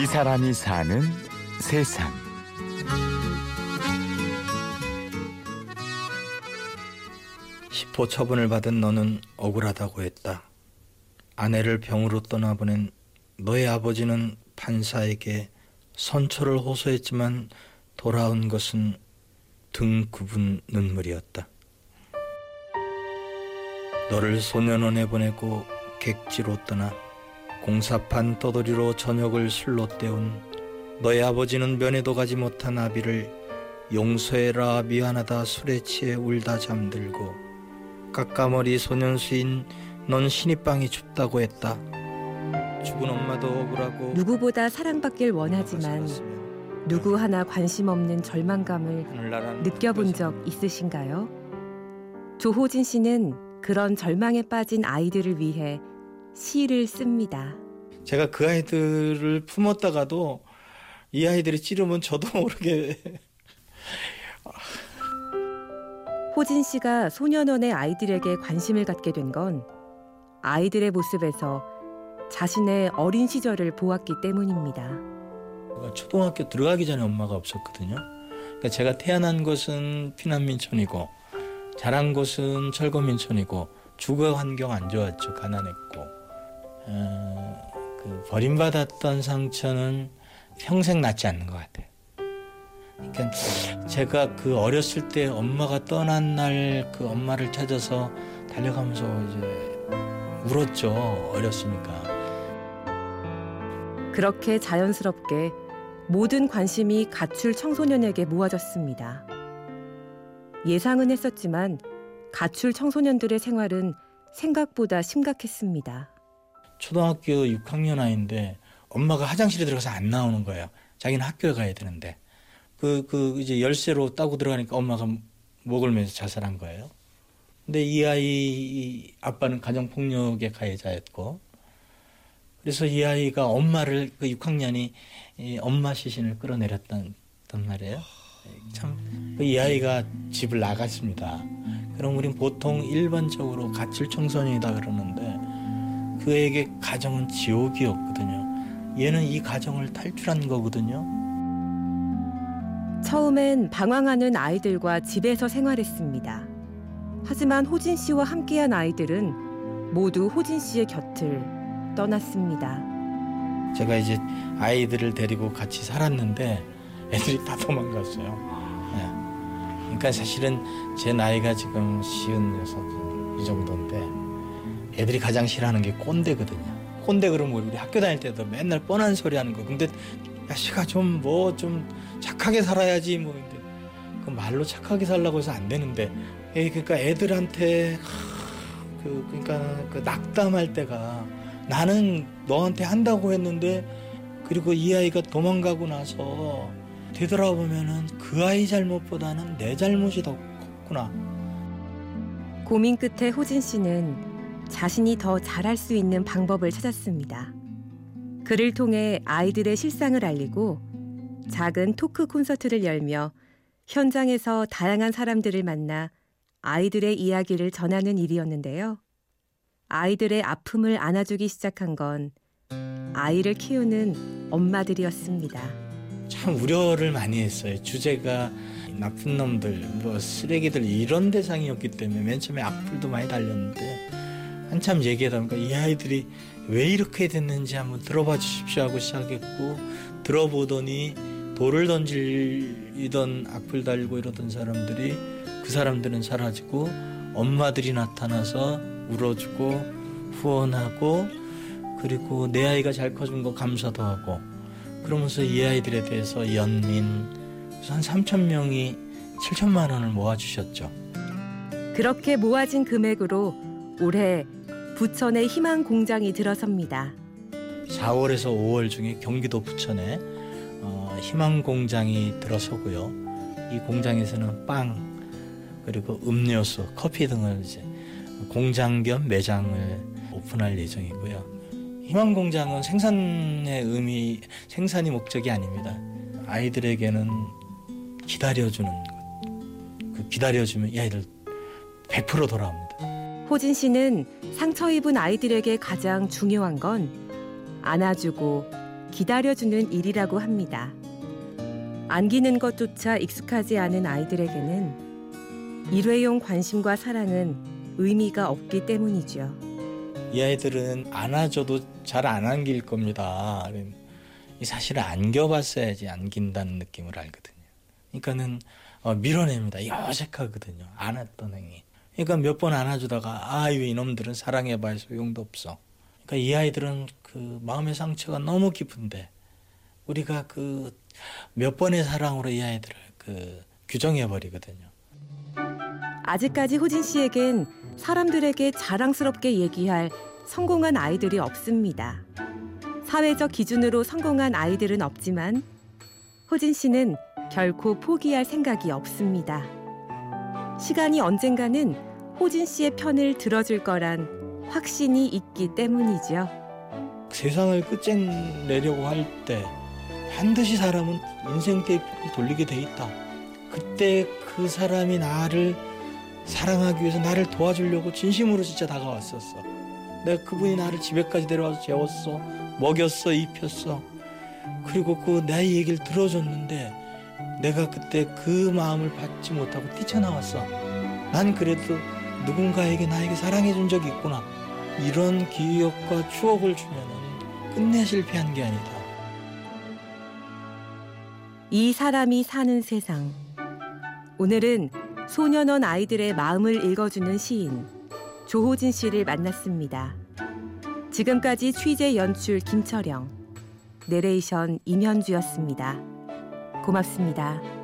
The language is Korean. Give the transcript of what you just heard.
이 사람이 사는 세상. 시포 처분을 받은 너는 억울하다고 했다. 아내를 병으로 떠나보낸 너의 아버지는 판사에게 선처를 호소했지만 돌아온 것은 등 굽은 눈물이었다. 너를 소년원에 보내고 객지로 떠나 공사판 떠돌이로 저녁을 술로 때운 너의 아버지는 면회도 가지 못한 아비를 용서해라 미안하다 술에 취해 울다 잠들고 깎아머리 소년수인 넌 신입방이 춥다고 했다. 죽은 엄마도 억울하고 누구보다 사랑받길 원하지만 누구 하나 관심 없는 절망감을 느껴본 적 있으신가요? 조호진 씨는 그런 절망에 빠진 아이들을 위해 시를 씁니다. 제가 그 아이들을 품었다가도 이 아이들이 찌르면 저도 모르게 호진 씨가 소년원의 아이들에게 관심을 갖게 된 건 아이들의 모습에서 자신의 어린 시절을 보았기 때문입니다. 초등학교 들어가기 전에 엄마가 없었거든요. 그러니까 제가 태어난 곳은 피난민촌이고 자란 곳은 철거민촌이고 주거 환경 안 좋았죠. 가난했고 어, 그 버림받았던 상처는 평생 낫지 않는 것 같아요. 그러니까 제가 그 어렸을 때 엄마가 떠난 날 그 엄마를 찾아서 달려가면서 이제 울었죠. 어렸으니까. 그렇게 자연스럽게 모든 관심이 가출 청소년에게 모아졌습니다. 예상은 했었지만 가출 청소년들의 생활은 생각보다 심각했습니다. 초등학교 6학년 아이인데 엄마가 화장실에 들어가서 안 나오는 거예요. 자기는 학교에 가야 되는데. 그, 그, 이제 열쇠로 따고 들어가니까 엄마가 목을 매서 자살한 거예요. 근데 이 아이 아빠는 가정폭력의 가해자였고, 그래서 이 아이가 엄마를, 그 6학년이 엄마 시신을 끌어내렸단 말이에요. 참, 그이 아이가 집을 나갔습니다. 그럼 우린 보통 일반적으로 가출 청소년이다 그러는데, 그에게 가정은 지옥이었거든요. 얘는 이 가정을 탈출한 거거든요. 처음엔 방황하는 아이들과 집에서 생활했습니다. 하지만 호진 씨와 함께한 아이들은 모두 호진 씨의 곁을 떠났습니다. 제가 이제 아이들을 데리고 같이 살았는데 애들이 다 도망갔어요. 네. 그러니까 사실은 제 나이가 지금 시은 여섯 이 정도인데 애들이 가장 싫어하는 게 꼰대거든요. 꼰대 그러면 우리 학교 다닐 때도 맨날 뻔한 소리 하는 거. 근데 야씨가 좀 뭐좀 좀 착하게 살아야지 뭐 근데 그 말로 착하게 살라고 해서 안 되는데 에 그러니까 애들한테 그 그러니까 그 낙담할 때가 나는 너한테 한다고 했는데 그리고 이 아이가 도망가고 나서 되돌아보면은 그 아이 잘못보다는 내 잘못이 더 컸구나. 고민 끝에 호진 씨는 자신이 더 잘할 수 있는 방법을 찾았습니다. 그를 통해 아이들의 실상을 알리고 작은 토크 콘서트를 열며 현장에서 다양한 사람들을 만나 아이들의 이야기를 전하는 일이었는데요. 아이들의 아픔을 안아주기 시작한 건 아이를 키우는 엄마들이었습니다. 참 우려를 많이 했어요. 주제가 나쁜 놈들, 뭐 쓰레기들 이런 대상이었기 때문에 맨 처음에 악플도 많이 달렸는데 한참 얘기하다 보니까 이 아이들이 왜 이렇게 됐는지 한번 들어봐 주십시오 하고 시작했고 들어보더니 돌을 던지던 악플 달고 이러던 사람들이 그 사람들은 사라지고 엄마들이 나타나서 울어주고 후원하고 그리고 내 아이가 잘 커준 거 감사도 하고 그러면서 이 아이들에 대해서 연민 한 3천 명이 7천만 원을 모아주셨죠. 그렇게 모아진 금액으로 올해 부천에 희망 공장이 들어섭니다. 4월에서 5월 중에 경기도 부천에 어, 희망 공장이 들어서고요. 이 공장에서는 빵 그리고 음료수, 커피 등을 이제 공장 겸 매장을 오픈할 예정이고요. 희망 공장은 생산의 의미, 생산이 목적이 아닙니다. 아이들에게는 기다려주는 것. 그 기다려주면 이 아이들 100% 돌아옵니다. 호진 씨는 상처 입은 아이들에게 가장 중요한 건 안아주고 기다려주는 일이라고 합니다. 안기는 것조차 익숙하지 않은 아이들에게는 일회용 관심과 사랑은 의미가 없기 때문이죠. 이 아이들은 안아줘도 잘 안 안길 겁니다. 사실은 안겨봤어야지 안긴다는 느낌을 알거든요. 그러니까는 어, 밀어냅니다. 어색하거든요. 안았던 행위. 그러니까 몇 번 안아주다가 아유 이놈들은 사랑해봐야 소용도 없어. 그러니까 이 아이들은 그 마음의 상처가 너무 깊은데 우리가 그 몇 번의 사랑으로 이 아이들을 그 규정해 버리거든요. 아직까지 호진 씨에겐 사람들에게 자랑스럽게 얘기할 성공한 아이들이 없습니다. 사회적 기준으로 성공한 아이들은 없지만 호진 씨는 결코 포기할 생각이 없습니다. 시간이 언젠가는 호진 씨의 편을 들어줄 거란 확신이 있기 때문이죠. 세상을 끝장내려고 할 때 반드시 사람은 인생 테이프를 돌리게 돼 있다. 그때 그 사람이 나를 사랑하기 위해서 나를 도와주려고 진심으로 진짜 다가왔었어. 내가 그분이 나를 집에까지 데려와서 재웠어. 먹였어, 입혔어. 그리고 그 내 얘기를 들어줬는데 내가 그때 그 마음을 받지 못하고 뛰쳐나왔어. 난 그래도 누군가에게 나에게 사랑해 준 적이 있구나. 이런 기억과 추억을 주면은 끝내 실패한 게 아니다. 이 사람이 사는 세상. 오늘은 소년원 아이들의 마음을 읽어주는 시인 조호진 씨를 만났습니다. 지금까지 취재 연출 김철영, 내레이션 임현주였습니다. 고맙습니다.